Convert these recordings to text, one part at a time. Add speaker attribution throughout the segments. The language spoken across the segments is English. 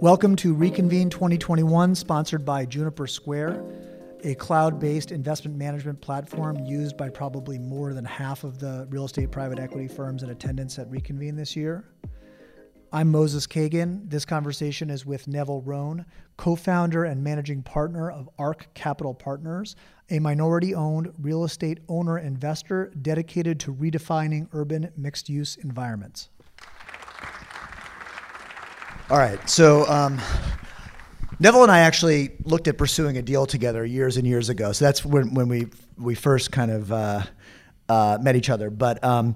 Speaker 1: Welcome to Reconvene 2021, sponsored by Juniper Square, a cloud based investment management platform used by probably more than half of the real estate private equity firms in attendance at Reconvene this year. I'm Moses Kagan. This conversation is with Neville Rhone, co founder and managing partner of ARC Capital Partners, a minority owned real estate owner investor dedicated to redefining urban mixed use environments. All right, so um, Neville and I actually looked at pursuing a deal together years and years ago. So that's when, when we we first kind of uh, uh, met each other. But um,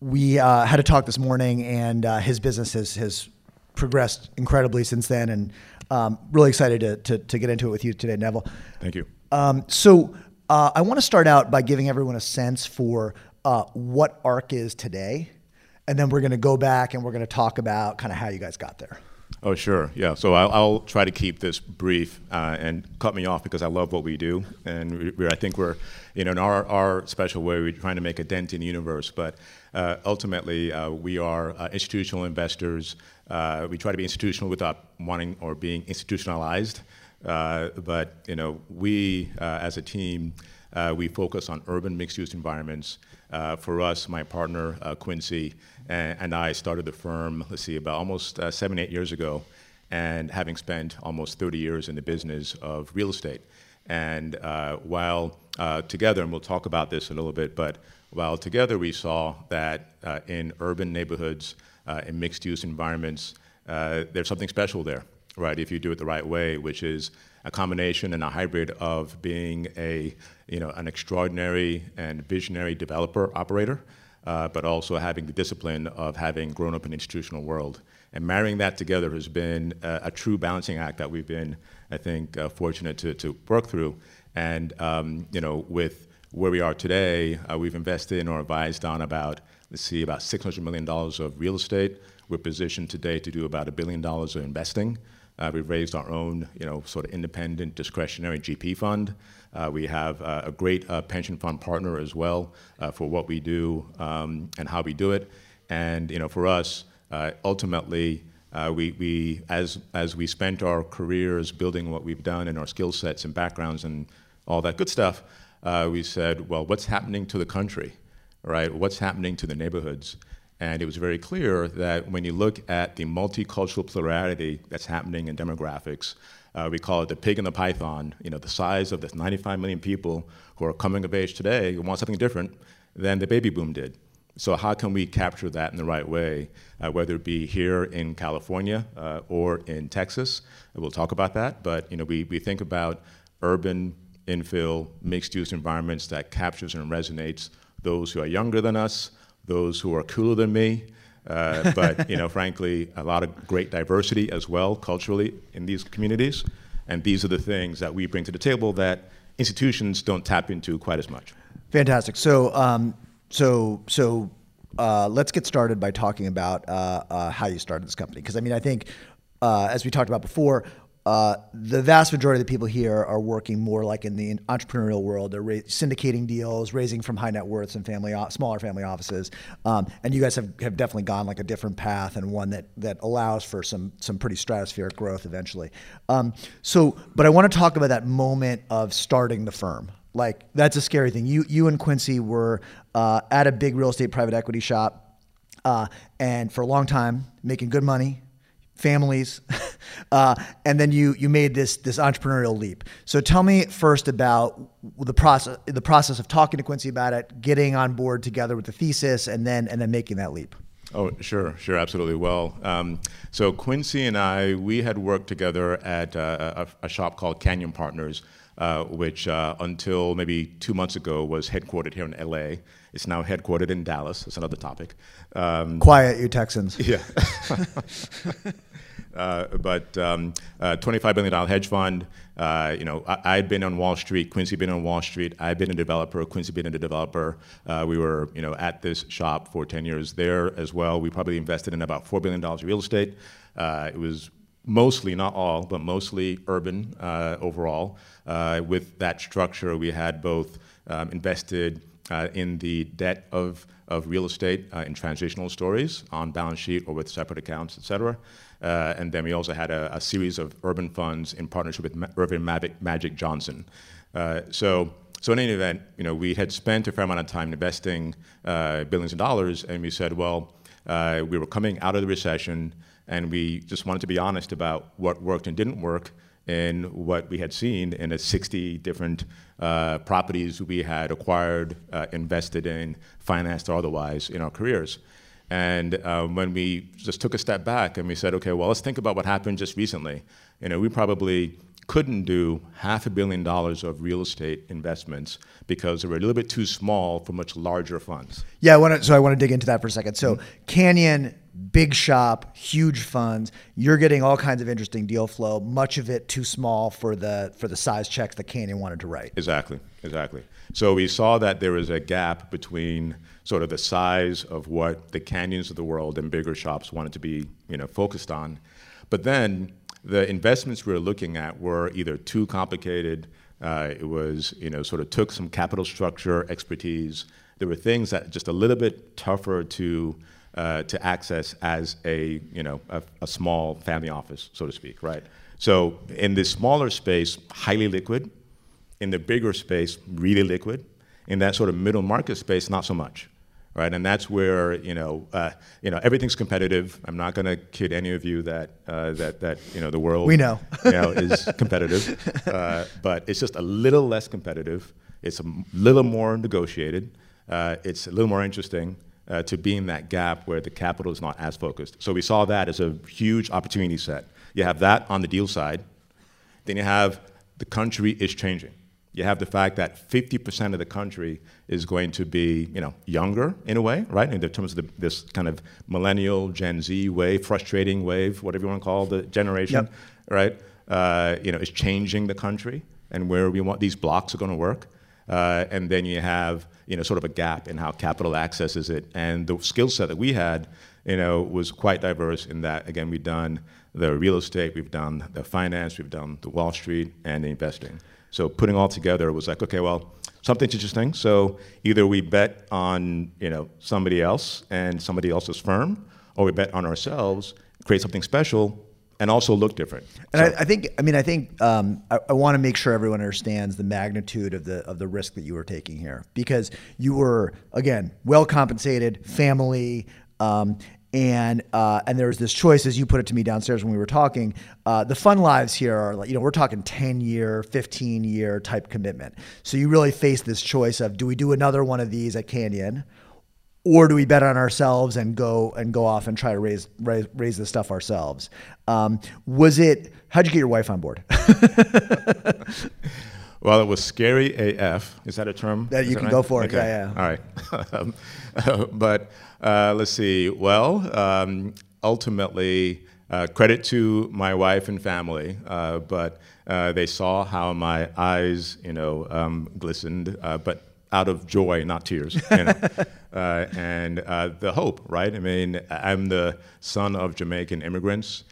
Speaker 1: we uh, had a talk this morning, and uh, his business has has progressed incredibly since then, and um, really excited to, to, to get into it with you today, Neville.
Speaker 2: Thank you.
Speaker 1: Um, so uh, I want to start out by giving everyone a sense for uh, what ARC is today and then we're going to go back and we're going to talk about kind of how you guys got there.
Speaker 2: Oh, sure. Yeah. So I'll, I'll try to keep this brief uh, and cut me off because I love what we do. And we, I think we're, you know, in our, our special way, we're trying to make a dent in the universe. But uh, ultimately, uh, we are uh, institutional investors. Uh, we try to be institutional without wanting or being institutionalized. Uh, but, you know, we as a team, we focus on urban mixed use environments. For us, my partner, Quincy, and, and I started the firm, let's see, about almost uh, seven, eight years ago, and having spent almost 30 years in the business of real estate. And uh, while uh, together, and we'll talk about this a little bit, but while together we saw that uh, in urban neighborhoods, uh, in mixed use environments, uh, there's something special there, right, if you do it the right way, which is a combination and a hybrid of being a, you know, an extraordinary and visionary developer operator, uh, but also having the discipline of having grown up in institutional world. And marrying that together has been a, a true balancing act that we've been, I think, uh, fortunate to, to work through. And, um, you know, with where we are today, uh, we've invested in or advised on about, let's see, about $600 million of real estate. We're positioned today to do about a billion dollars of investing. Uh, we've raised our own, you know, sort of independent discretionary GP fund. Uh, we have uh, a great uh, pension fund partner as well uh, for what we do um, and how we do it. And you know, for us, uh, ultimately, we, we as as we spent our careers building what we've done and our skill sets and backgrounds and all that good stuff, we said, well, what's happening to the country, right? What's happening to the neighborhoods? And it was very clear that when you look at the multicultural plurality that's happening in demographics, uh, we call it the pig and the python. You know, the size of the 95 million people who are coming of age today who want something different than the baby boom did. So how can we capture that in the right way, uh, whether it be here in California uh, or in Texas? We'll talk about that. But you know, we, we think about urban infill, mixed-use environments that captures and resonates those who are younger than us, those who are cooler than me, uh, but you know, frankly, a lot of great diversity as well culturally in these communities, and these are the things that we bring to the table that institutions don't tap into quite as much.
Speaker 1: Fantastic. So, um, so, so. Uh, let's get started by talking about uh, uh how you started this company. Because I mean, I think, uh, as we talked about before, uh, the vast majority of the people here are working more like in the entrepreneurial world. They're ra- syndicating deals, raising from high net worths and family, smaller family offices. Um, and you guys have, have definitely gone like a different path and one that that allows for some some pretty stratospheric growth eventually. Um, so, but I want to talk about that moment of starting the firm. Like that's a scary thing. You you and Quincy were uh, at a big real estate private equity shop, uh, and for a long time making good money families, uh, and then you you made this this entrepreneurial leap. So tell me first about the process the process of talking to Quincy about it, getting on board together with the thesis, and then and then making that leap.
Speaker 2: Oh, sure, sure, absolutely. Well, um, so Quincy and I, we had worked together at uh, a, a, shop called Canyon Partners, uh, which uh, until maybe two months ago was headquartered here in LA. It's now headquartered in Dallas. That's another topic.
Speaker 1: Um, Quiet, you Texans.
Speaker 2: Yeah. Uh, but um, uh, $25 billion hedge fund. Uh, you know, I, had been on Wall Street. Quincy been on Wall Street. I'd been a developer. Quincy been a developer. Uh, we were, you know, at this shop for 10 years there as well. We probably invested in about $4 billion of real estate. Uh, it was mostly, not all, but mostly urban uh, overall. with that structure, we had both um, invested in the debt of of real estate uh, in transitional stories on balance sheet or with separate accounts, et cetera. Uh, and then we also had a, a, series of urban funds in partnership with Ma- Earvin Magic, Magic Johnson. Uh, so, so in any event, you know, we had spent a fair amount of time investing uh, billions of dollars, and we said, well, uh, we were coming out of the recession, and we just wanted to be honest about what worked and didn't work in what we had seen in the 60 different uh, properties we had acquired, uh, invested in, financed or otherwise in our careers. And uh, when we just took a step back and we said, okay, well, let's think about what happened just recently. You know, we probably couldn't do half a billion dollars of real estate investments because they were a little bit too small for much larger funds.
Speaker 1: Yeah, I want to. So I want to dig into that for a second. So mm-hmm. Canyon, big shop, huge funds. You're getting all kinds of interesting deal flow. Much of it too small for the for the size checks that Canyon wanted to write.
Speaker 2: Exactly, exactly. So we saw that there was a gap between sort of the size of what the Canyons of the world and bigger shops wanted to be, you know, focused on, but then the investments we were looking at were either too complicated, uh, it was, you know, sort of took some capital structure expertise. There were things that just a little bit tougher to uh, to access as a, you know, a, a, small family office, so to speak, right? So in the smaller space, highly liquid. In the bigger space, really liquid. In that sort of middle market space, not so much right? And that's where you know, uh, you know, everything's competitive. I'm not going to kid any of you that uh, that that you know the world
Speaker 1: we know,
Speaker 2: you know is competitive, uh, but it's just a little less competitive. It's a little more negotiated. Uh, it's a little more interesting. Uh, to be in that gap where the capital is not as focused. So we saw that as a huge opportunity set. You have that on the deal side. Then you have the country is changing. You have the fact that 50% of the country is going to be, you know, younger in a way, right? In terms of the, this kind of millennial Gen Z wave, frustrating wave, whatever you want to call the generation, yep. right? Uh, you know, is changing the country and where we want these blocks are going to work. Uh, and then you have, you know, sort of a gap in how capital accesses it. And the skill set that we had, you know, was quite diverse in that, again, we've done the real estate, we've done the finance, we've done the Wall Street and the investing. So putting all together it was like, okay, well, something's interesting. So either we bet on you know somebody else and somebody else's firm, or we bet on ourselves, create something special, and also look different.
Speaker 1: And so. I, I, think, I mean, I think um, I, I want to make sure everyone understands the magnitude of the of the risk that you were taking here, because you were again well compensated, family. Um, and uh, and there's this choice as you put it to me downstairs when we were talking uh, the fun lives here are like you know we're talking 10 year 15 year type commitment so you really face this choice of do we do another one of these at canyon or do we bet on ourselves and go and go off and try to raise raise, raise this stuff ourselves um, was it how'd you get your wife on board
Speaker 2: Well, it was scary AF. Is that a term?
Speaker 1: That you
Speaker 2: Is
Speaker 1: can
Speaker 2: right?
Speaker 1: go for it. Okay. Yeah,
Speaker 2: yeah. All right. um, but uh, let's see. Well, um, ultimately, uh, credit to my wife and family, uh, but uh, they saw how my eyes, you know, um, glistened, uh, but out of joy, not tears. You know? Uh, and the hope, right? I mean, I'm the son of Jamaican immigrants.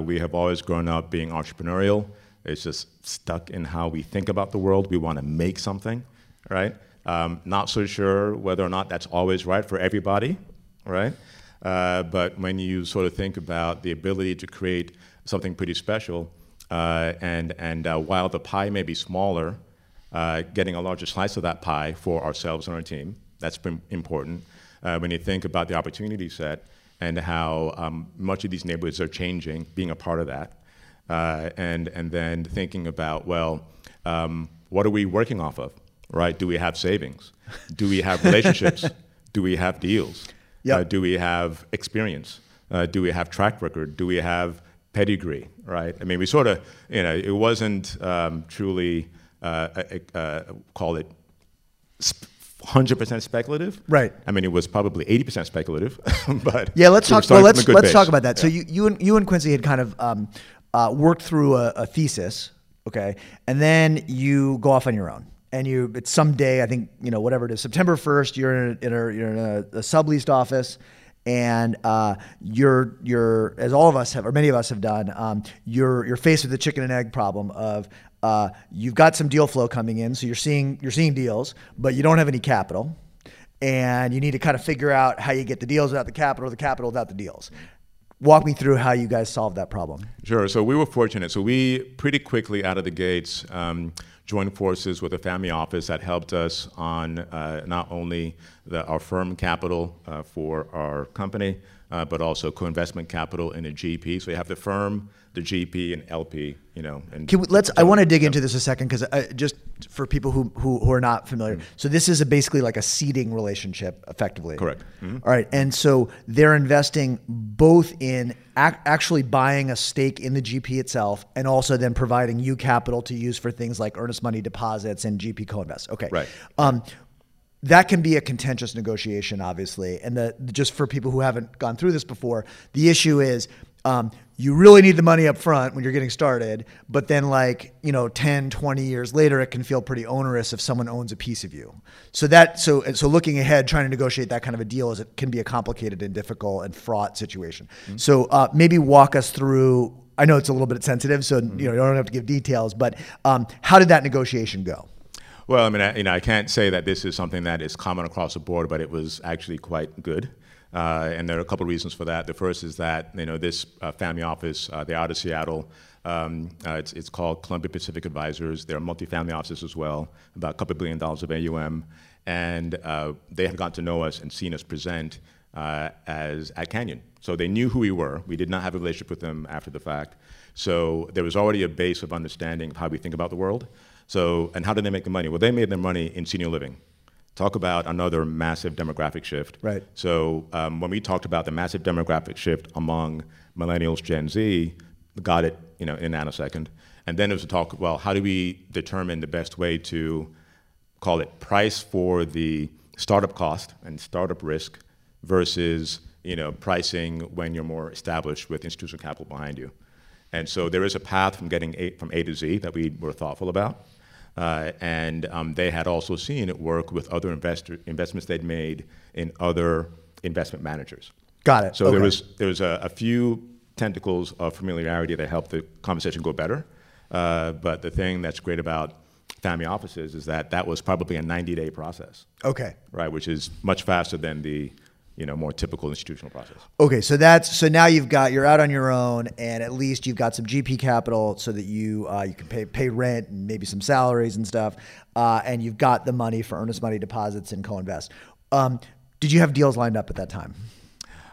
Speaker 2: we have always grown up being entrepreneurial. It's just stuck in how we think about the world. We want to make something, right? Um, not so sure whether or not that's always right for everybody, right? Uh, but when you sort of think about the ability to create something pretty special, uh, and, and uh, while the pie may be smaller, uh, getting a larger slice of that pie for ourselves and our team, that's been important. Uh, when you think about the opportunity set and how um, much of these neighborhoods are changing, being a part of that, uh, and, and then thinking about, well, um, what are we working off of, right? Do we have savings? Do we have relationships? do we have deals? Yep. Uh, do we have experience? Uh, do we have track record? Do we have pedigree, right? I mean, we sort of, you know, it wasn't um, truly, uh, call it, 100% speculative.
Speaker 1: Right.
Speaker 2: I mean, it was probably 80% speculative, but
Speaker 1: yeah. Let's talk. Well, let's let's base. talk about that. Yeah. So you you and you and Quincy had kind of um, uh, worked through a, a, thesis, okay, and then you go off on your own. And you, it's someday, I think, you know, whatever it is, September 1st, you're in a, in a you're in a, a subleased office and uh, you're you're as all of us have or many of us have done um, you're you're faced with the chicken and egg problem of uh, you've got some deal flow coming in so you're seeing you're seeing deals but you don't have any capital and you need to kind of figure out how you get the deals without the capital, the capital without the deals. Walk me through how you guys solved that problem.
Speaker 2: Sure. So we were fortunate. So we pretty quickly out of the gates um, joined forces with a family office that helped us on uh, not only the, our firm capital uh, for our company, uh, but also co-investment capital in a GP. So you have the firm, the GP, and LP. You know, and
Speaker 1: Can we, let's. I want to dig into this a second because just for people who, who who are not familiar,
Speaker 2: Mm.
Speaker 1: so this is a basically like a seeding relationship, effectively.
Speaker 2: Correct. Mm-hmm.
Speaker 1: All right, and so they're investing both in ac- actually buying a stake in the GP itself, and also then providing you capital to use for things like earnest money deposits and GP co-invest. Okay.
Speaker 2: Right.
Speaker 1: Um, that can be a contentious negotiation, obviously. And the just for people who haven't gone through this before, the issue is um, you really need the money up front when you're getting started, but then like, you know, 10, 20 years later, it can feel pretty onerous if someone owns a piece of you. So that so so looking ahead, trying to negotiate that kind of a deal is it can be a complicated and difficult and fraught situation. So uh, maybe walk us through. I know it's a little bit sensitive, so you know you don't have to give details, but um, how did that negotiation go?
Speaker 2: Well, I mean, I, you know, I can't say that this is something that is common across the board, but it was actually quite good. Uh, and there are a couple of reasons for that. The first is that you know this uh, family office, uh, they're out of Seattle. Um, uh, it's, it's called Columbia Pacific Advisors. They're a multifamily offices as well, about a couple billion dollars of AUM. And uh, they had gotten to know us and seen us present uh, as at Canyon. So they knew who we were. We did not have a relationship with them after the fact. So there was already a base of understanding of how we think about the world. So, and how did they make the money? Well, they made their money in senior living. Talk about another massive demographic shift.
Speaker 1: Right.
Speaker 2: So, um, when we talked about the massive demographic shift among millennials, Gen Z, got it, you know, in a nanosecond. And then it was a talk, well, how do we determine the best way to call it price for the startup cost and startup risk versus, you know, pricing when you're more established with institutional capital behind you. And so there is a path from getting a, from A to Z that we were thoughtful about. Uh, and um, they had also seen it work with other investor, investments they'd made in other investment managers.
Speaker 1: Got it.
Speaker 2: So there was there was a, a few tentacles of familiarity that helped the conversation go better. Uh, but the thing that's great about family offices is that that was probably a 90-day process,
Speaker 1: Okay.
Speaker 2: right? Which is much faster than the you know more typical institutional process.
Speaker 1: Okay, so that's so now you've got you're out on your own, and at least you've got some GP capital so that you uh, you can pay pay rent and maybe some salaries and stuff, uh, and you've got the money for earnest money deposits and co-invest. Um, did you have deals lined up at that time?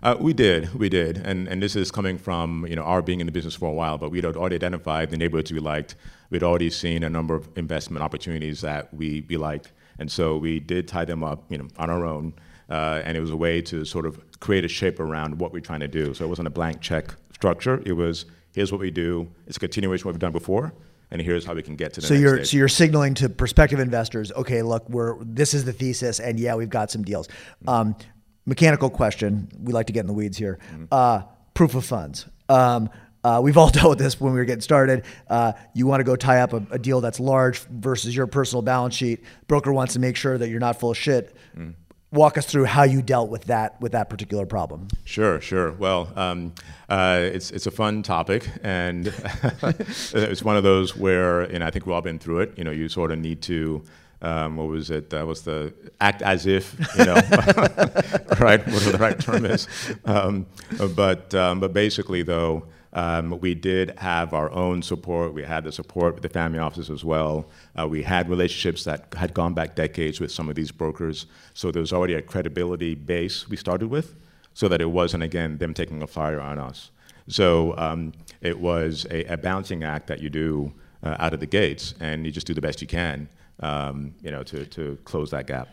Speaker 2: Uh, we did, we did, and and this is coming from you know our being in the business for a while, but we'd already identified the neighborhoods we liked. We'd already seen a number of investment opportunities that we, we liked, and so we did tie them up, you know, on our own, uh, and it was a way to sort of create a shape around what we're trying to do. So it wasn't a blank check structure. It was here's what we do. It's a continuation of what we've done before, and here's how we can get to the
Speaker 1: So
Speaker 2: next
Speaker 1: you're
Speaker 2: stage.
Speaker 1: so you're signaling to prospective investors, okay, look, we're this is the thesis, and yeah, we've got some deals. Um, mechanical question, we like to get in the weeds here. Uh, proof of funds. Um, uh, we've all dealt with this when we were getting started. Uh, you want to go tie up a, a deal that's large versus your personal balance sheet. Broker wants to make sure that you're not full of shit. Walk us through how you dealt with that with that particular problem.
Speaker 2: Sure, sure. Well, um, uh, it's it's a fun topic, and it's one of those where, and I think we've all been through it. You know, you sort of need to. Um, what was it? That was the act as if, you know, right? Whatever the right term is. Um, but um, but basically, though, um, we did have our own support. We had the support with the family offices as well. Uh, we had relationships that had gone back decades with some of these brokers. So there was already a credibility base we started with, so that it wasn't again them taking a fire on us. So um, it was a, a balancing act that you do uh, out of the gates, and you just do the best you can, um, you know, to, to close that gap.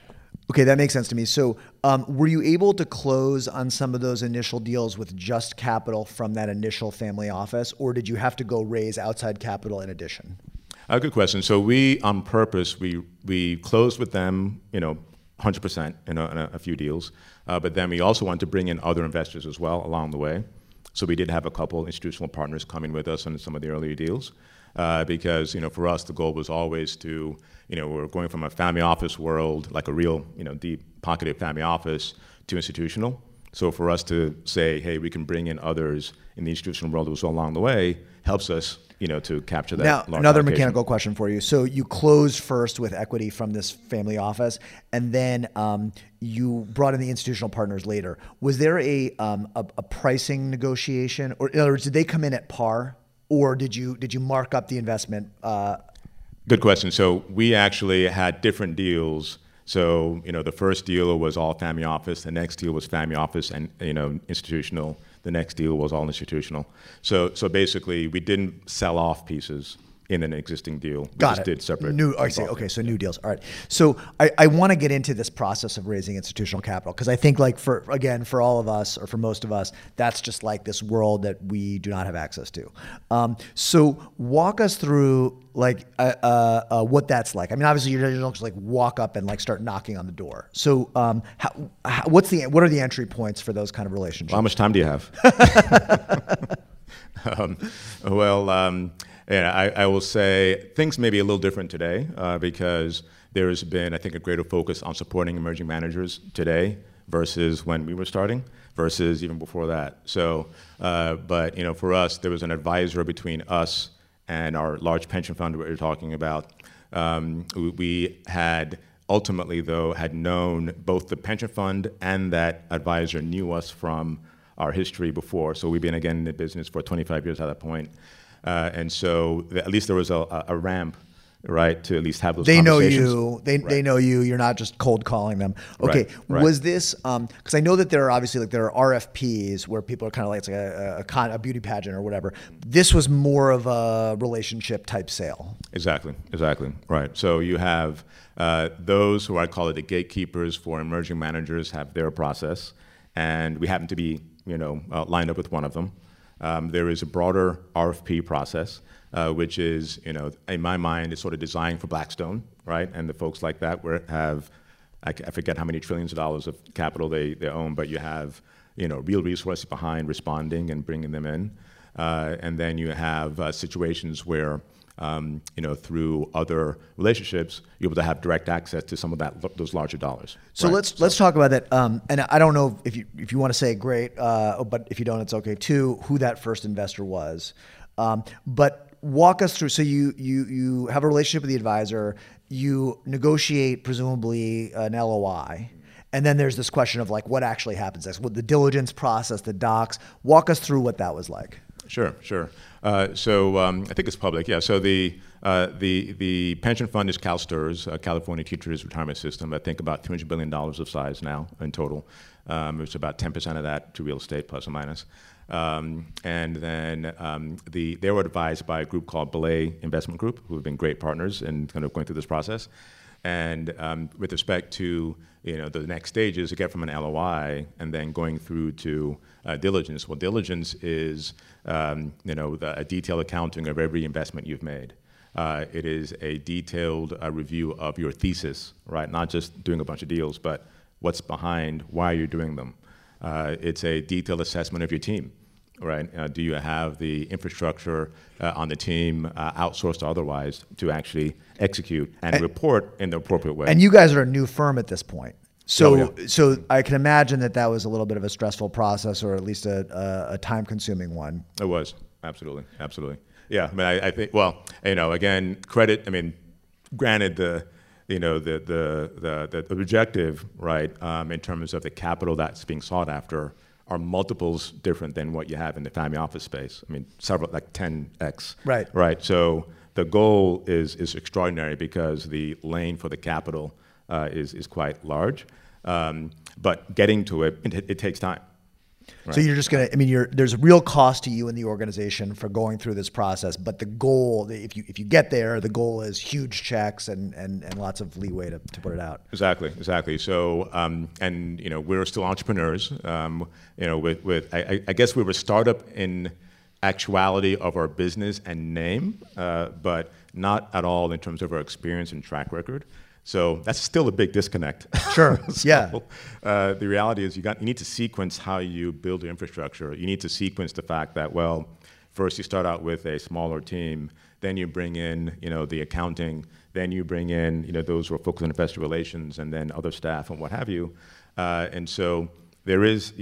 Speaker 1: Okay, that makes sense to me. So, um, were you able to close on some of those initial deals with just capital from that initial family office, or did you have to go raise outside capital in addition?
Speaker 2: A good question. So we, on purpose, we we closed with them, you know, 100% in a, in a few deals, uh, but then we also wanted to bring in other investors as well along the way. So we did have a couple institutional partners coming with us on some of the earlier deals, uh, because you know, for us, the goal was always to, you know, we're going from a family office world, like a real, you know, deep pocketed family office, to institutional. So for us to say, hey, we can bring in others in the institutional world who was along the way, helps us, you know, to capture that.
Speaker 1: Now, another
Speaker 2: allocation.
Speaker 1: mechanical question for you. So you closed first with equity from this family office, and then um, you brought in the institutional partners later. Was there a, um, a a pricing negotiation, or in other words, did they come in at par, or did you did you mark up the investment? Uh,
Speaker 2: Good question. So we actually had different deals. So you know, the first deal was all family office. The next deal was family office and you know institutional. The next deal was all institutional. So so basically, we didn't sell off pieces in an existing deal. We
Speaker 1: Got
Speaker 2: just
Speaker 1: it.
Speaker 2: did separate.
Speaker 1: New. I see. Okay, so new deals. All right. So I, I want to get into this process of raising institutional capital because I think, like for again, for all of us or for most of us, that's just like this world that we do not have access to. Um, so walk us through like uh, uh, uh, what that's like. I mean, obviously you don't just like walk up and like start knocking on the door. So um, how, how, what's the what are the entry points for those kind of relationships?
Speaker 2: How much time do you have? um, well, yeah, I, I will say things may be a little different today uh, because there has been, I think, a greater focus on supporting emerging managers today versus when we were starting, versus even before that. So, uh, but you know, for us, there was an advisor between us and our large pension fund that we were talking about. Um, we had ultimately, though, had known both the pension fund and that advisor knew us from our history before. So we've been again in the business for 25 years at that point. Uh, and so th- at least there was a, a ramp, right, to at least have those
Speaker 1: they know you. They, they know you. You're not just cold calling them. Okay.
Speaker 2: Right, right.
Speaker 1: Was this because I know that there are obviously like there are RFPs where people are kind of like it's like a, a, con, a beauty pageant or whatever. This was more of a relationship type sale.
Speaker 2: Exactly, exactly, right. So you have uh, those who I call it the gatekeepers for emerging managers have their process, and we happen to be, you know, uh, lined up with one of them. Um, there is a broader RFP process, uh, which is, you know, in my mind, is sort of designed for Blackstone, right, and the folks like that where have, I forget how many trillions of dollars of capital they, they own, but you have, you know, real resources behind responding and bringing them in, uh, and then you have uh, situations where um, you know, through other relationships, you're able to have direct access to some of that those larger dollars.
Speaker 1: So
Speaker 2: Right.
Speaker 1: let's let's talk about that. Um, and I don't know if you if you want to say great, uh, but if you don't, it's okay too. Who that first investor was, um, but walk us through. So you you you have a relationship with the advisor. You negotiate presumably an LOI. And then there's this question of like what actually happens next, what the diligence process, the docs. Walk us through what that was like.
Speaker 2: Sure, sure. Uh, so um, I think it's public. Yeah. So the uh, the the pension fund is CalSTRS, uh, California Teachers Retirement System. I think about 200 billion dollars of size now in total. Um, it's about 10 percent of that to real estate, plus or minus. Um, and then um, the they were advised by a group called Belay Investment Group, who have been great partners in kind of going through this process. And um, with respect to you know the next stages, to get from an LOI and then going through to uh, diligence. Well, diligence is um, you know the, a detailed accounting of every investment you've made. Uh, it is a detailed uh, review of your thesis, right? Not just doing a bunch of deals, but what's behind why you're doing them. Uh, it's a detailed assessment of your team, right? Uh, do you have the infrastructure uh, on the team, uh, outsourced or otherwise, to actually execute and, report in the appropriate way?
Speaker 1: And you guys are a new firm at this point. So,
Speaker 2: Oh, yeah.
Speaker 1: so I can imagine that that was a little bit of a stressful process, or at least a, a, a time-consuming one.
Speaker 2: It was absolutely, absolutely. Yeah, I mean, I, I think. Well, you know, again, credit. I mean, granted, the you know the the the, the objective, right, um, in terms of the capital that's being sought after, are multiples different than what you have in the family office space. I mean, several like 10x.
Speaker 1: Right.
Speaker 2: Right. So the goal is is extraordinary because the lane for the capital uh, is is quite large, um, but getting to it, it, it takes time.
Speaker 1: So you're just gonna. I mean, you're, there's a real cost to you and the organization for going through this process, but the goal, if you if you get there, the goal is huge checks and and, and lots of leeway to, to put it out.
Speaker 2: Exactly, exactly. So, um, and you know, we're still entrepreneurs. Um, you know, with with I, I- I guess we were a startup in actuality of our business and name, uh, but not at all in terms of our experience and track record. So that's still a big disconnect.
Speaker 1: Sure, yeah.
Speaker 2: Uh, the reality is you got you need to sequence how you build your infrastructure. You need to sequence the fact that well, first you start out with a smaller team, then you bring in you know the accounting, then you bring in you know those who are focused on investor relations, and then other staff and what have you. Uh, and so there is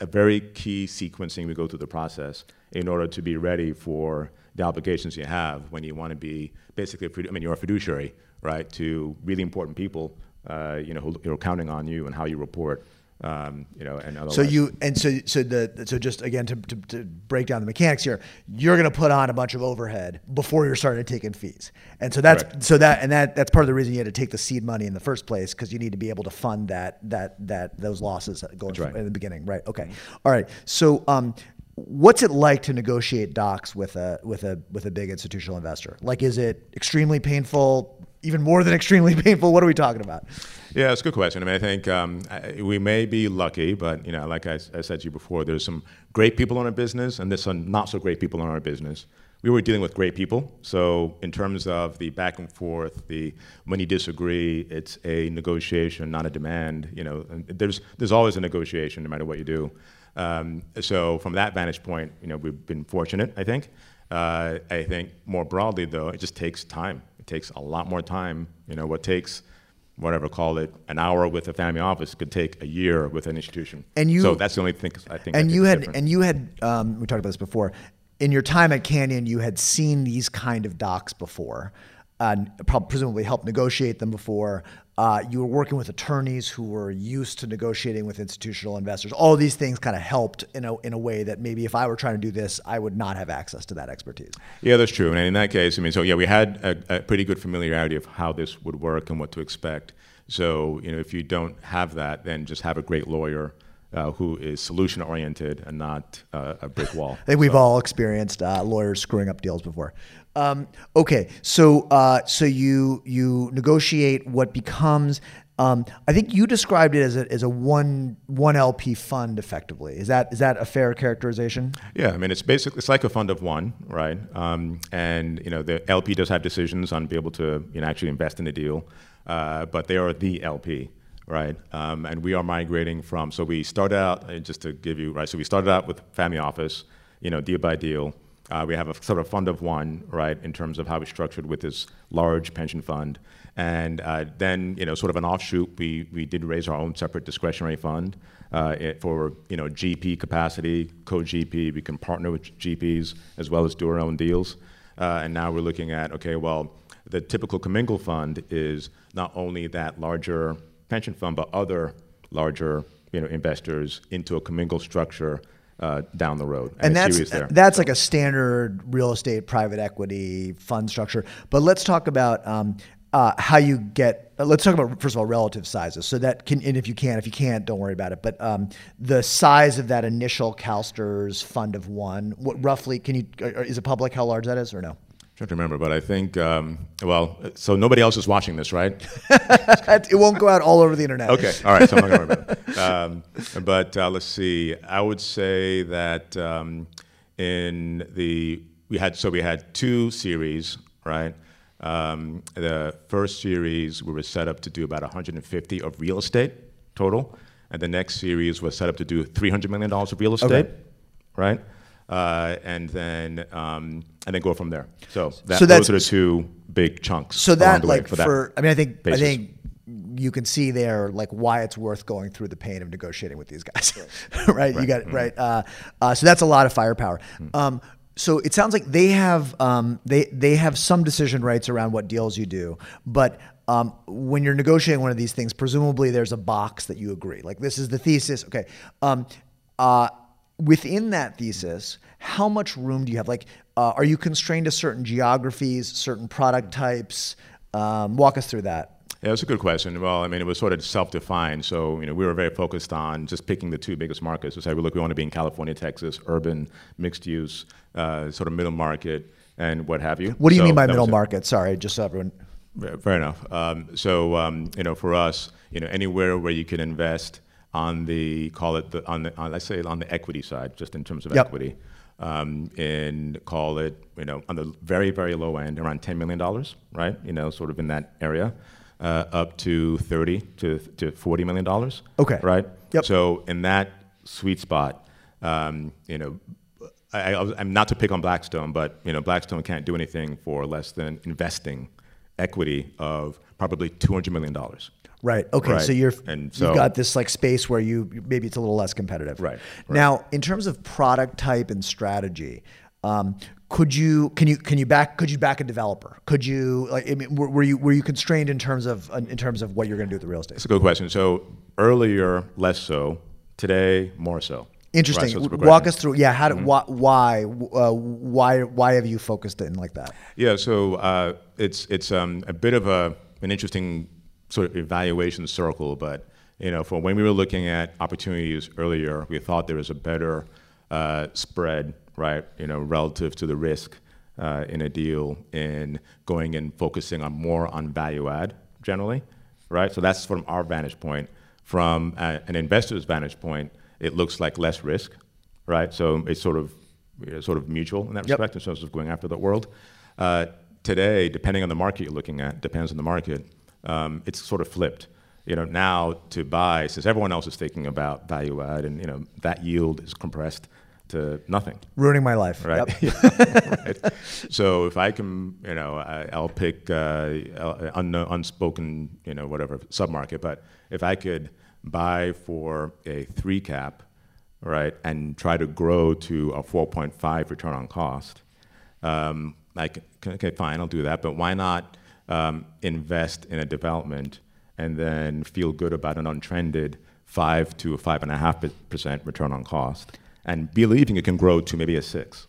Speaker 2: a very key sequencing we go through the process in order to be ready for the obligations you have when you want to be basically, I mean, you're a fiduciary, right, to really important people, uh, you know, who are counting on you and how you report. Um, you know, and
Speaker 1: so you and so so the so just again to, to, to break down the mechanics here, you're going to put on a bunch of overhead before you're starting to take in fees, and so that's Correct. so that and that that's part of the reason you had to take the seed money in the first place because you need to be able to fund that that that those losses going right. in the beginning, right? Okay, all right. So um, what's it like to negotiate docs with a with a with a big institutional investor? Like, is it extremely painful? Even more than extremely painful? What are we talking about?
Speaker 2: Yeah, it's a good question. I mean, I think um, we may be lucky, but you know, like I, I, said to you before, there's some great people in our business, and there's some not so great people in our business. We were dealing with great people, so in terms of the back and forth, the when you disagree, it's a negotiation, not a demand. You know, there's there's always a negotiation, no matter what you do. Um, so from that vantage point, you know, we've been fortunate, I think. Uh, I think more broadly, though, it just takes time. Takes a lot more time. You know, what takes whatever call it an hour with a family office could take a year with an institution. And you, so that's the only thing I think.
Speaker 1: And you had,
Speaker 2: different.
Speaker 1: and you had, um, we talked about this before. In your time at Canyon, you had seen these kind of docs before and presumably helped negotiate them before. Uh, you were working with attorneys who were used to negotiating with institutional investors. All these things kind of helped in a, in a way that maybe if I were trying to do this, I would not have access to that expertise.
Speaker 2: Yeah, that's true. And in that case, I mean, so yeah, we had a, a pretty good familiarity of how this would work and what to expect. So, you know, if you don't have that, then just have a great lawyer uh, who is solution oriented and not uh, a brick wall.
Speaker 1: I think we've so. all experienced uh, lawyers screwing up deals before. Um, okay, so uh, so you you negotiate what becomes. Um, I think you described it as a, as a one one LP fund effectively. Is that is that a fair characterization?
Speaker 2: Yeah, I mean it's basically it's like a fund of one, right? Um, and you know the LP does have decisions on be able to you know actually invest in the deal, uh, but they are the LP right? Um, and we are migrating from, so we started out, just to give you, right, so we started out with family office, you know, deal by deal. Uh, we have a sort of fund of one, right, in terms of how we structured with this large pension fund. And uh, then, you know, sort of an offshoot, we, we did raise our own separate discretionary fund uh, for, you know, GP capacity, co-GP. We can partner with GPs as well as do our own deals. Uh, and now we're looking at, okay, well, the typical commingle fund is not only that larger pension fund, but other larger, you know, investors into a commingled structure uh, down the road.
Speaker 1: And, and that's that's so. like a standard real estate private equity fund structure. But let's talk about um, uh, how you get. Uh, let's talk about first of all relative sizes. So that can, and if you can, if you can't, don't worry about it. But um, the size of that initial CalSTRS fund of one, what roughly can you? Uh, is it public how large that is or no?
Speaker 2: Trying to remember, but I think, um, well, so nobody else is watching this, right?
Speaker 1: it won't go out all over the internet.
Speaker 2: Okay, all right, so I'm not going to remember. Um, but uh, let's see, I would say that um, in the, we had, so we had two series, right? Um, the first series, we were set up to do about 150 of real estate total, and the next series was set up to do $300 million of real estate, okay. right? Uh, and then um, and then go from there. So, that, so those are the two big chunks.
Speaker 1: So that like for, that for I mean I think basis. I think you can see there like why it's worth going through the pain of negotiating with these guys, right? right? You got mm-hmm. right. Uh, uh, so that's a lot of firepower. Mm-hmm. Um, so it sounds like they have um, they they have some decision rights around what deals you do, but um, when you're negotiating one of these things, presumably there's a box that you agree. Like this is the thesis. Okay. Um, uh, within that thesis, how much room do you have? Like, uh, are you constrained to certain geographies, certain product types? Um, walk us through that.
Speaker 2: Yeah, that's a good question. Well, I mean, it was sort of self-defined. So, you know, we were very focused on just picking the two biggest markets. We said, we look, we want to be in California, Texas, urban, mixed use, uh, sort of middle market, and what have you.
Speaker 1: What do you
Speaker 2: so
Speaker 1: mean by middle market? Sorry, just so everyone.
Speaker 2: Fair enough. Um, so, um, you know, for us, you know, anywhere where you can invest on the call it the on the on, let's say on the equity side, just in terms of yep. equity, um, and call it you know on the very very low end around ten million dollars, right? You know, sort of in that area, uh, up to thirty to to forty million dollars.
Speaker 1: Okay.
Speaker 2: Right.
Speaker 1: Yep.
Speaker 2: So in that sweet spot, um, you know. I, am not to pick on Blackstone, but you know Blackstone can't do anything for less than investing equity of probably two hundred million dollars.
Speaker 1: Right. Okay.
Speaker 2: Right.
Speaker 1: So you're
Speaker 2: And so-
Speaker 1: you've got this like space where you maybe it's a little less competitive.
Speaker 2: Right, right.
Speaker 1: Now, in terms of product type and strategy, um, could you can you can you back could you back a developer? Could you like I mean, were, were you were you constrained in terms of in terms of what you're going to do with the real estate?
Speaker 2: It's a good question. So earlier, less so. Today, more so. Right,
Speaker 1: Interesting.
Speaker 2: so
Speaker 1: Walk us through. Yeah. How?
Speaker 2: Mm-hmm.
Speaker 1: Why? Why? Uh, why? Why have you focused in like that?
Speaker 2: Yeah, so uh, it's it's um, a bit of a an interesting sort of evaluation circle, but you know, for when we were looking at opportunities earlier, we thought there was a better uh, spread, right? You know, relative to the risk uh, in a deal in going and focusing on more on value add generally, right? So that's from our vantage point. From uh, an investor's vantage point, it looks like less risk, right? So it's sort of you know, sort of mutual in that
Speaker 1: Yep.
Speaker 2: respect in terms of going after the world. Uh, today, depending on the market you're looking at, depends on the market. Um, it's sort of flipped. You know, now to buy, since everyone else is thinking about value add, and you know that yield is compressed to nothing,
Speaker 1: Ruining my life.
Speaker 2: right?
Speaker 1: Yep.
Speaker 2: right? So if I can, you know, I, I'll pick uh, unknown, unspoken, you know, whatever submarket. But if I could buy for a three cap, right, and try to grow to a 4.5 return on cost, um, like, okay, fine, I'll do that. But why not um, invest in a development and then feel good about an untrended five to five and a half percent return on cost, and believing it can grow to maybe a six?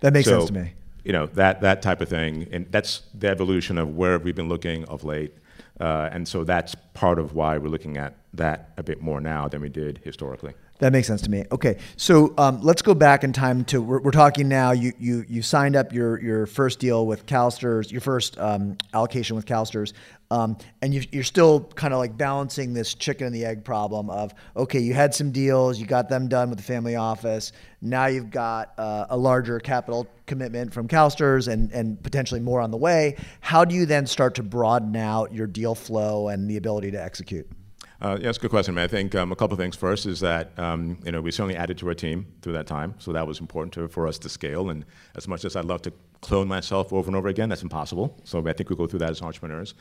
Speaker 1: That makes
Speaker 2: So,
Speaker 1: sense to me.
Speaker 2: You know that that type of thing, and that's the evolution of where we've been looking of late, uh, and so that's part of why we're looking at that a bit more now than we did historically.
Speaker 1: That makes sense to me. Okay, so um, let's go back in time to we're, we're talking now. You you you signed up your your first deal with CalSTRS, your first um, allocation with CalSTRS, um, and you, you're still kind of like balancing this chicken and the egg problem of okay, you had some deals, you got them done with the family office. Now you've got uh, a larger capital commitment from CalSTRS and and potentially more on the way. How do you then start to broaden out your deal flow and the ability to execute?
Speaker 2: Uh, yeah, that's a good question. man. I think um, a couple of things. First is that um, you know we certainly added to our team through that time, so that was important to, for us to scale. And as much as I'd love to clone myself over and over again, that's impossible. So I think we go through that as entrepreneurs.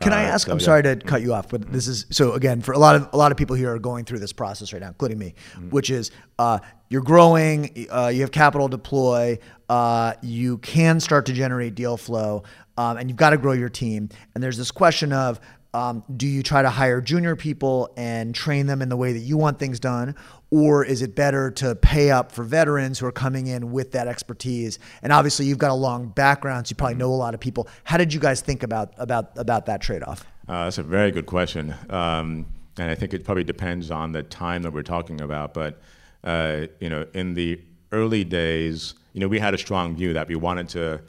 Speaker 1: Can I
Speaker 2: Uh,
Speaker 1: ask?
Speaker 2: so,
Speaker 1: I'm
Speaker 2: yeah.
Speaker 1: sorry to cut you off, but this is so again for a lot of a lot of people here are going through this process right now, including me, which is uh, you're growing, uh, you have capital to deploy, uh, you can start to generate deal flow, um, and you've got to grow your team. And there's this question of um, do you try to hire junior people and train them in the way that you want things done, or is it better to pay up for veterans who are coming in with that expertise? And obviously, you've got a long background, so you probably know a lot of people. How did you guys think about about about that trade off?
Speaker 2: Uh, that's a very good question, um, and I think it probably depends on the time that we're talking about. But uh, you know, in the early days, you know, we had a strong view that we wanted to,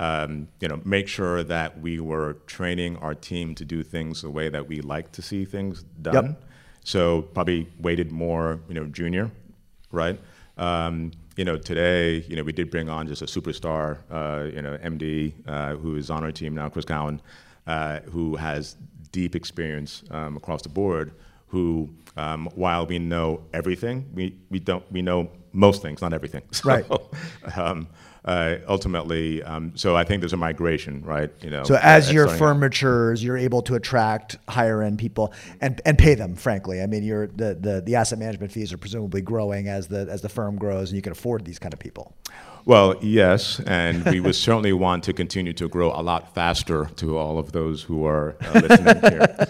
Speaker 2: um, you know, make sure that we were training our team to do things the way that we like to see things done. Yep. So probably weighted more, you know, junior, right? Um, you know, today, you know, we did bring on just a superstar, uh, you know, MD uh, who is on our team now, Chris Cowan, uh, who has deep experience um, across the board. Who, um, while we know everything, we, we don't we know most things, not everything. So,
Speaker 1: Right.
Speaker 2: Uh, ultimately, um, so I think there's a migration, right? You know.
Speaker 1: So as
Speaker 2: uh,
Speaker 1: your firm matures, you're able to attract higher end people and, and pay them. Frankly, I mean, you're the, the the asset management fees are presumably growing as the as the firm grows, and you can afford these kind of people.
Speaker 2: Well, yes, and we would certainly want to continue to grow a lot faster to all of those who are uh, listening here.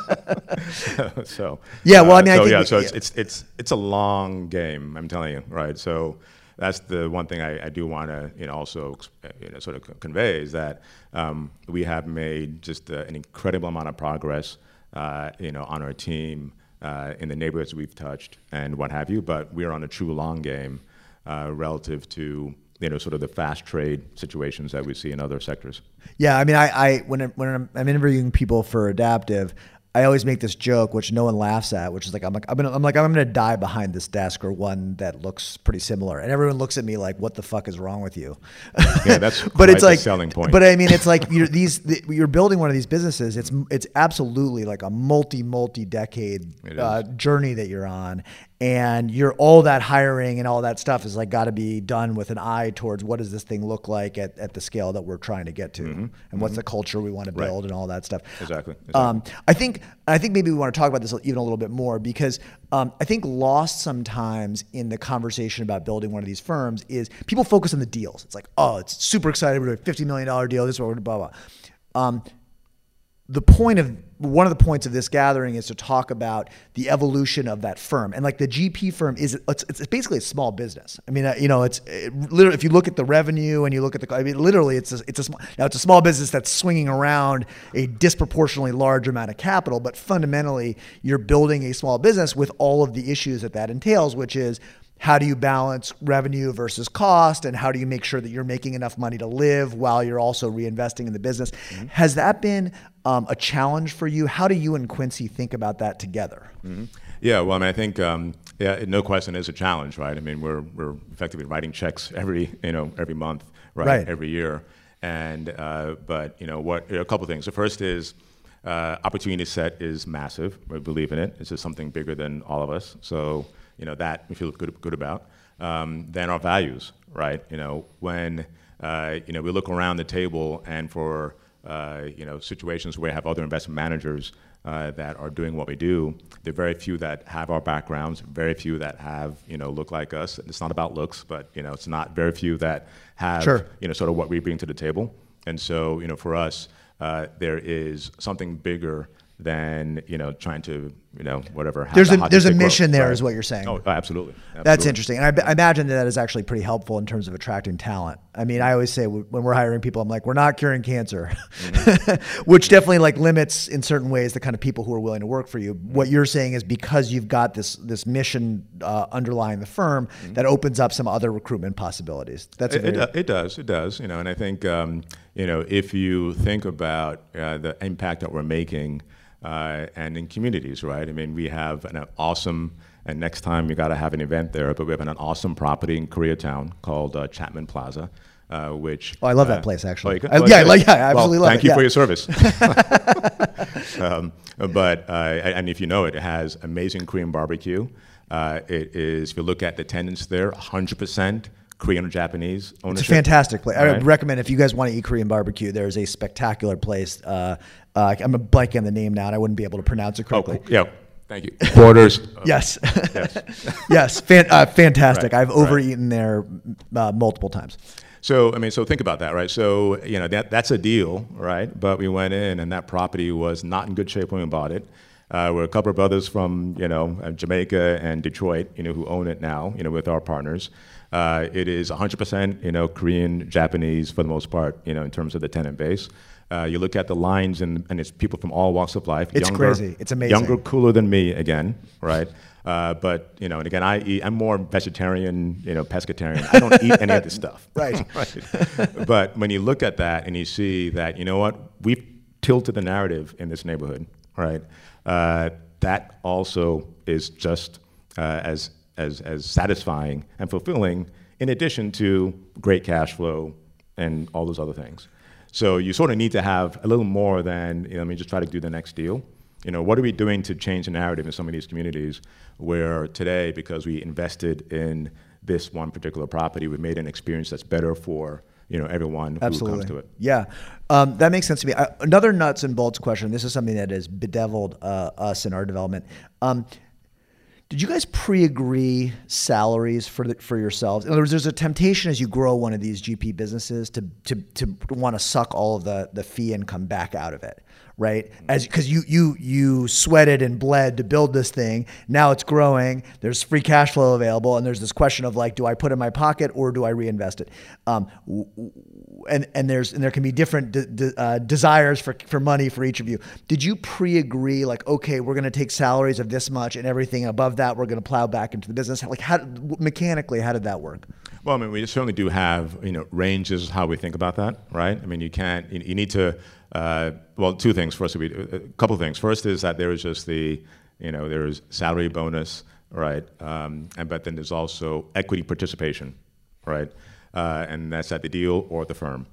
Speaker 2: so
Speaker 1: Yeah, well, I mean, I
Speaker 2: so
Speaker 1: think
Speaker 2: yeah, so it's, it's it's it's a long game. I'm telling you, right? So that's the one thing I, I do want to you know also you know, sort of convey is that um, we have made just uh, an incredible amount of progress, uh, you know, on our team uh, in the neighborhoods we've touched and what have you. But we're on a true long game uh, relative to you know sort of the fast trade situations that we see in other sectors.
Speaker 1: Yeah, I mean, I, I when when I'm, I'm interviewing people for Adaptive, I always make this joke, which no one laughs at, which is like I'm like I'm gonna I'm like I'm gonna die behind this desk or one that looks pretty similar, and everyone looks at me like, "What the fuck is wrong with you?"
Speaker 2: Yeah, that's
Speaker 1: but
Speaker 2: quite
Speaker 1: it's like
Speaker 2: selling point.
Speaker 1: But I mean, it's like you're these the, you're building one of these businesses. It's it's absolutely like a multi multi decade uh, journey that you're on, and you're all that hiring and all that stuff is like got to be done with an eye towards what does this thing look like at, at the scale that we're trying to get to, and what's the culture we want to
Speaker 2: Mm-hmm. Right.
Speaker 1: build and all that stuff.
Speaker 2: Exactly,
Speaker 1: Um, I think I think maybe we want to talk about this even a little bit more because um, I think lost sometimes in the conversation about building one of these firms is people focus on the deals. It's like, oh, it's super excited. We're doing a fifty million dollar deal. This is what we're blah blah. Um, the point of one of the points of this gathering is to talk about the evolution of that firm and like the GP firm is it's, it's basically a small business. I mean, uh, you know, it's it, literally if you look at the revenue and you look at the I mean, literally it's a, it's a small now it's a small business that's swinging around a disproportionately large amount of capital, but fundamentally you're building a small business with all of the issues that that entails, which is how do you balance revenue versus cost and how do you make sure that you're making enough money to live while you're also reinvesting in the business has that been um, a challenge for you how do you and quincy think about that together
Speaker 2: Yeah, well, I mean, I think um, yeah, no question is a challenge, right? I mean, we're we're effectively writing checks every you know every month, right?
Speaker 1: Right.
Speaker 2: Every year, and uh, but you know what? A couple things. The first is uh, opportunity set is massive. We believe in it. It's just something bigger than all of us. So you know that we feel good good about. Um, then our values, right? You know when uh, you know we look around the table and for uh, you know situations where we have other investment managers uh, that are doing what we do. There are very few that have our backgrounds. Very few that have you know look like us. It's not about looks, but you know it's not very few that have
Speaker 1: Sure.
Speaker 2: you know sort of what we bring to the table. And so you know for us, uh, there is something bigger than you know trying to you know whatever.
Speaker 1: There's a- there's a mission there
Speaker 2: right?
Speaker 1: is what you're saying.
Speaker 2: Oh, absolutely.
Speaker 1: That's interesting. And I, I imagine that that is actually pretty helpful in terms of attracting talent. I mean, I always say when we're hiring people, I'm like, we're not curing cancer, which definitely like limits in certain ways the kind of people who are willing to work for you. What you're saying is because you've got this this mission uh, underlying the firm that opens up some other recruitment possibilities. That's
Speaker 2: It, it,
Speaker 1: very,
Speaker 2: do- it does, it does, you know, and I think, um, you know, if you think about uh, the impact that we're making uh, and in communities, right? I mean, we have an awesome, and next time we got to have an event there, but we have an awesome property in Koreatown called uh, Chapman Plaza. Uh, which
Speaker 1: Oh, I love that
Speaker 2: uh,
Speaker 1: place, actually.
Speaker 2: oh, you?
Speaker 1: I-
Speaker 2: Oh,
Speaker 1: yeah, like, yeah, I absolutely
Speaker 2: well,
Speaker 1: love
Speaker 2: thank
Speaker 1: it,
Speaker 2: you
Speaker 1: yeah.
Speaker 2: for your service. um, but uh, and if you know it, it has amazing Korean barbecue. Uh, it is if you look at the attendance there, 100% Korean or Japanese
Speaker 1: It's a fantastic place. I
Speaker 2: Right.
Speaker 1: would recommend if you guys want to eat Korean barbecue, there's a spectacular place. Uh, uh, I'm blanking on the name now, and I wouldn't be able to pronounce it
Speaker 2: Oh,
Speaker 1: correctly.
Speaker 2: cool. yeah. Thank you. Quarters.
Speaker 1: Yes.
Speaker 2: Yes.
Speaker 1: yes. Fan, uh, fantastic.
Speaker 2: Right,
Speaker 1: I've
Speaker 2: right.
Speaker 1: overeaten there uh, multiple times.
Speaker 2: So I mean, so think about that, right? So you know that that's a deal, right? But we went in, and that property was not in good shape when we bought it. Uh, we're a couple of brothers from you know uh, Jamaica and Detroit, you know, who own it now, you know, with our partners. Uh, it is 100% you know Korean, Japanese for the most part, you know, in terms of the tenant base. Uh, you look at the lines, and, and it's people from all walks of life.
Speaker 1: It's crazy. It's amazing.
Speaker 2: Younger, cooler than me again, right? Uh, but you know, and again, I eat. I'm more vegetarian, you know, pescatarian. I don't eat any of this stuff.
Speaker 1: Right.
Speaker 2: right. But when you look at that and you see that, you know what, we've tilted the narrative in this neighborhood, right? Uh, that also is just uh, as as as satisfying and fulfilling, in addition to great cash flow and all those other things. So you sort of need to have a little more than you know, let me just try to do the next deal. You know, what are we doing to change the narrative in some of these communities where today, because we invested in this one particular property, we've made an experience that's better for you know everyone who comes to it.
Speaker 1: Yeah, um, that makes sense to me. Uh, another nuts and bolts question. This is something that has bedeviled uh, us in our development. Um, did you guys pre-agree salaries for the, for yourselves? In other words, there's a temptation as you grow one of these GP businesses to to to want to suck all of the the fee income back out of it, right? As because you you you sweated and bled to build this thing. Now it's growing. There's free cash flow available, and there's this question of like, do I put it in my pocket or do I reinvest it? Um, and and there's and there can be different de- de- uh, desires for for money for each of you. Did you pre-agree like, okay, we're going to take salaries of this much, and everything above that we're going to plow back into the business? Like, how mechanically, how did that work?
Speaker 2: Well, I mean, we certainly do have you know ranges how we think about that, right? I mean, you can't. You, you need to. Uh, well, two things. First, we a couple of things. First is that there is just the you know there is salary bonus, right? Um, and but then there's also equity participation, right? Uh, and that's at the deal or at the firm.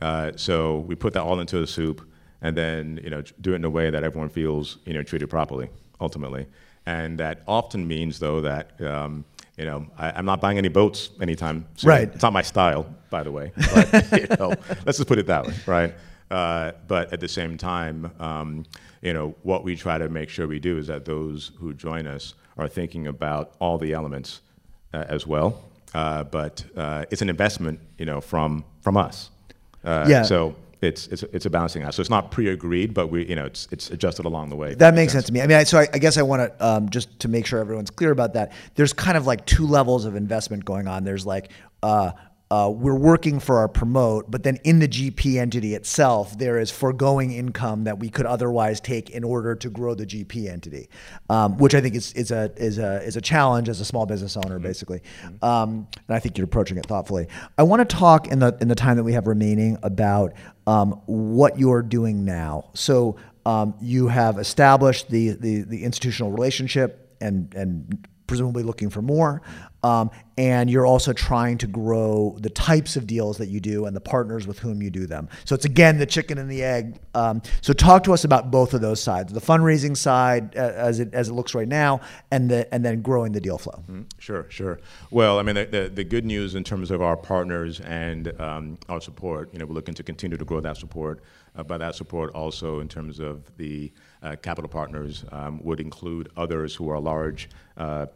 Speaker 2: Uh, so we put that all into a soup, and then you know do it in a way that everyone feels you know treated properly ultimately. And that often means, though, that um, you know I, am not buying any boats anytime soon.
Speaker 1: Right.
Speaker 2: It's not my style, by the way. But, you know, let's just put it that way, right? Uh, but at the same time, um, you know, what we try to make sure we do is that those who join us are thinking about all the elements uh, as well. Uh, but uh, it's an investment, you know, from from us. Uh,
Speaker 1: Yeah.
Speaker 2: So it's it's it's a balancing act. So it's not pre-agreed, but we you know it's it's adjusted along the way.
Speaker 1: That makes sense to me. I mean, I, so I, I guess I want to um, just to make sure everyone's clear about that. There's kind of like two levels of investment going on. There's like uh, uh, we're working for our promote, but then in the GP entity itself, there is foregoing income that we could otherwise take in order to grow the GP entity, um, which I think is, is a is a is a challenge as a small business owner, basically. Um, and I think you're approaching it thoughtfully. I want to talk in the in the time that we have remaining about um, what you're doing now. So um, you have established the, the the institutional relationship and and presumably looking for more. Um, and you're also trying to grow the types of deals that you do and the partners with whom you do them. So it's again the chicken and the egg. Um, so talk to us about both of those sides: the fundraising side, as it as it looks right now, and the and then growing the deal flow.
Speaker 2: Sure, sure. Well, I mean, the, the, the good news in terms of our partners and um, our support, you know, we're looking to continue to grow that support. Uh, by that support, also in terms of the uh, capital partners, um, would include others who are large. Uh,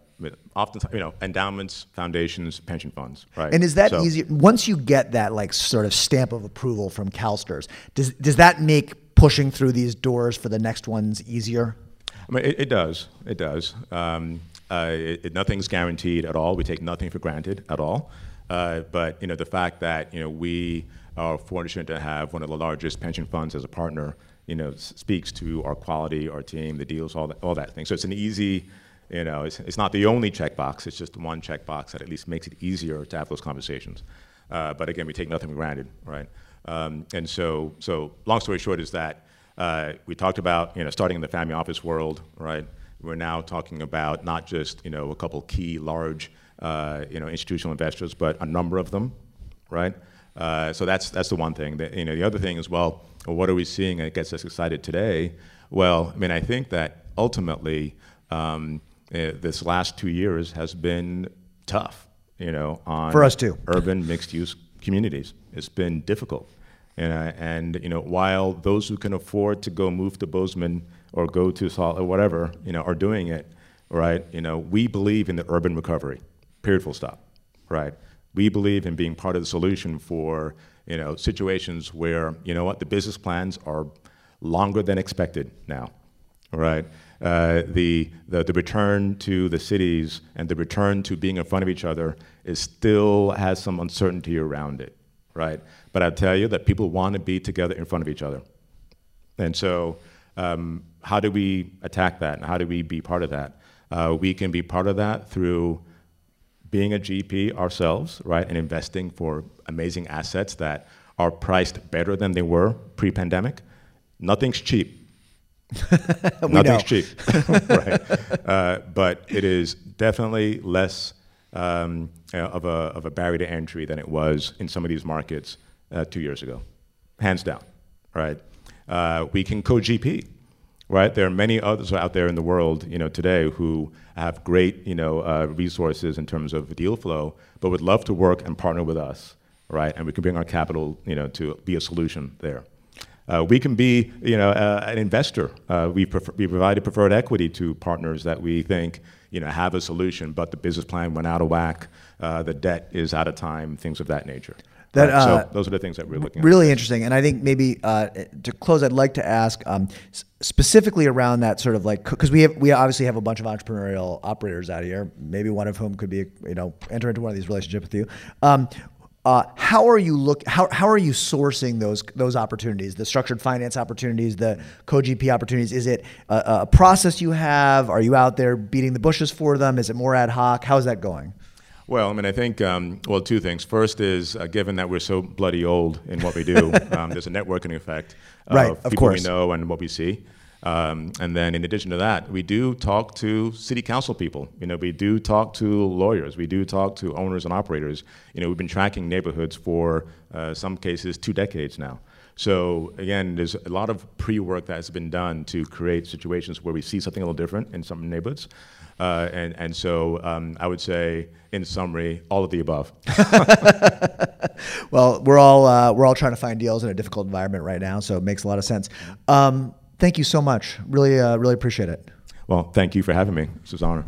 Speaker 2: often, you know, endowments, foundations, pension funds, right?
Speaker 1: And is that
Speaker 2: So-
Speaker 1: easy? Once you get that like sort of stamp of approval from CalSTRS, does does that make pushing through these doors for the next ones easier?
Speaker 2: I mean, it, it does. It does. Um, uh, it, it- nothing's guaranteed at all. We take nothing for granted at all. Uh, but you know, the fact that you know we are fortunate to have one of the largest pension funds as a partner, you know, s- speaks to our quality, our team, the deals, all that, all that thing. So it's an easy. You know, it's, it's not the only checkbox. It's just one checkbox that at least makes it easier to have those conversations. Uh, but again, we take nothing for granted, right? Um, and so, so long story short is that uh, we talked about, you know, starting in the family office world, right? We're now talking about not just, you know, a couple key large, uh, you know, institutional investors, but a number of them, right? Uh, so that's that's the one thing. That, you know, the other thing is, well, what are we seeing that gets us excited today? Well, I mean, I think that ultimately um, this last two years has been tough, you know, on
Speaker 1: For us too.
Speaker 2: urban mixed-use communities. It's been difficult. And, uh, and you know, while those who can afford to go move to Bozeman or go to Salt or whatever, you know, are doing it, right? You know, we believe in the urban recovery. Period. Full stop. Right. We believe in being part of the solution for you know situations where you know what the business plans are longer than expected now right? Uh, the, the, the return to the cities and the return to being in front of each other is still has some uncertainty around it, right? But I tell you that people want to be together in front of each other. And so, um, how do we attack that? And how do we be part of that? Uh, we can be part of that through being a GP ourselves, right, and investing for amazing assets that are priced better than they were pre-pandemic. Nothing's cheap. Nothing's cheap, right? Uh, but it is definitely less um, of, a, of a barrier to entry than it was in some of these markets uh, two years ago, hands down, right? Uh, we can co-GP, right? There are many others out there in the world, you know, today who have great, you know, uh, resources in terms of deal flow, but would love to work and partner with us, right? And we can bring our capital, you know, to be a solution there. Uh, we can be, you know, uh, an investor. Uh, we, prefer, we provided preferred equity to partners that we think, you know, have a solution, but the business plan went out of whack, uh, the debt is out of time, things of that nature.
Speaker 1: That,
Speaker 2: Right? so
Speaker 1: uh,
Speaker 2: those are the things that we're looking at.
Speaker 1: Really interesting, and I think maybe uh, to close, I'd like to ask um, specifically around that sort of like because we have we obviously have a bunch of entrepreneurial operators out here, maybe one of whom could be you know enter into one of these relationships with you. Um, uh, how are you look? How, how are you sourcing those those opportunities? The structured finance opportunities, the co GP opportunities. Is it a, a process you have? Are you out there beating the bushes for them? Is it more ad hoc? How's that going?
Speaker 2: Well, I mean, I think, um, well, two things. First is, uh, given that we're so bloody old in what we do, um, there's a networking effect of
Speaker 1: Right, of
Speaker 2: people
Speaker 1: course.
Speaker 2: we know and what we see. Um, and then in addition to that, we do talk to city council people. You know, we do talk to lawyers. We do talk to owners and operators. You know, we've been tracking neighborhoods for uh, some cases two decades now. So again, there's a lot of pre-work that has been done to create situations where we see something a little different in some neighborhoods. Uh, and, and so um, I would say, in summary, all of the above.
Speaker 1: well, we're all, uh, we're all trying to find deals in a difficult environment right now, so it makes a lot of sense. Um, thank you so much. Really, uh, really appreciate it.
Speaker 2: Well, thank you for having me. This was an honor.